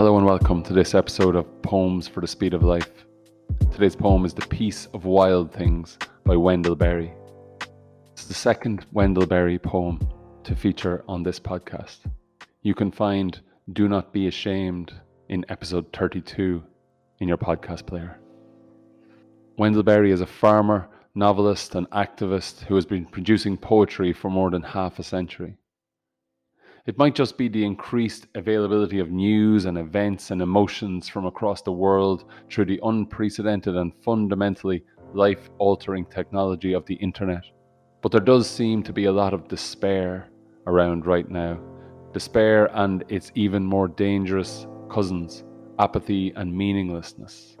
Hello and welcome to this episode of Poems for the Speed of Life. Today's poem is The Peace of Wild Things by Wendell Berry. It's the second Wendell Berry poem to feature on this podcast. You can find Do Not Be Ashamed in episode 32 in your podcast player. Wendell Berry is a farmer, novelist, and activist who has been producing poetry for more than half a century. It might just be the increased availability of news and events and emotions from across the world through the unprecedented and fundamentally life altering technology of the internet. But there does seem to be a lot of despair around right now. Despair and its even more dangerous cousins, apathy and meaninglessness.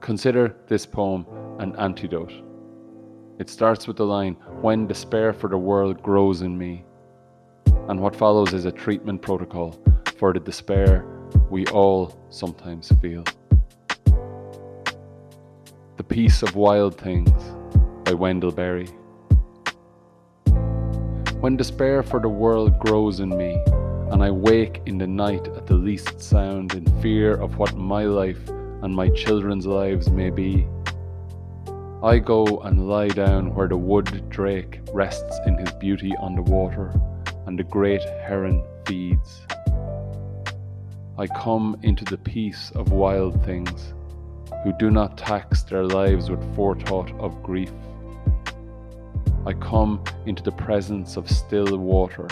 Consider this poem an antidote. It starts with the line, When despair for the world grows in me, and what follows is a treatment protocol for the despair we all sometimes feel. The Peace of Wild Things by Wendell Berry. When despair for the world grows in me, and I wake in the night at the least sound in fear of what my life and my children's lives may be, I go and lie down where the wood drake rests in his beauty on the water and the great heron feeds. I come into the peace of wild things who do not tax their lives with forethought of grief. I come into the presence of still water,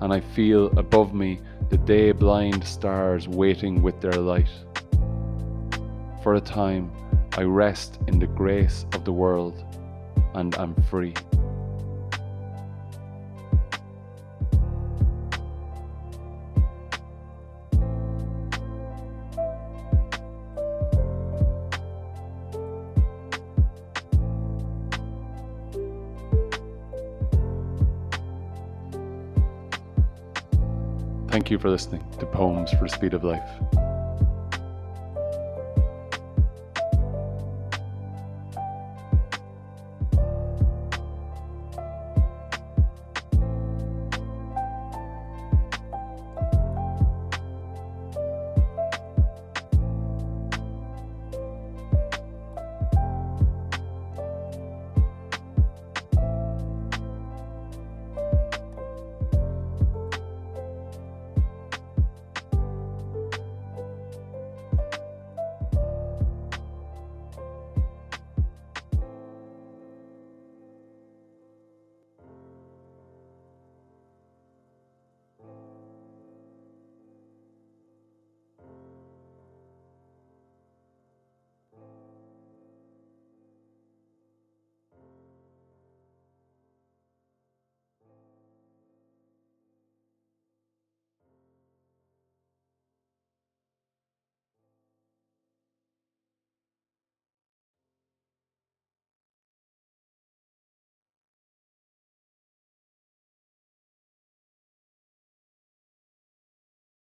and I feel above me the day blind stars waiting with their light. For a time, I rest in the grace of the world and am free. Thank you for listening to Poems for Speed of Life.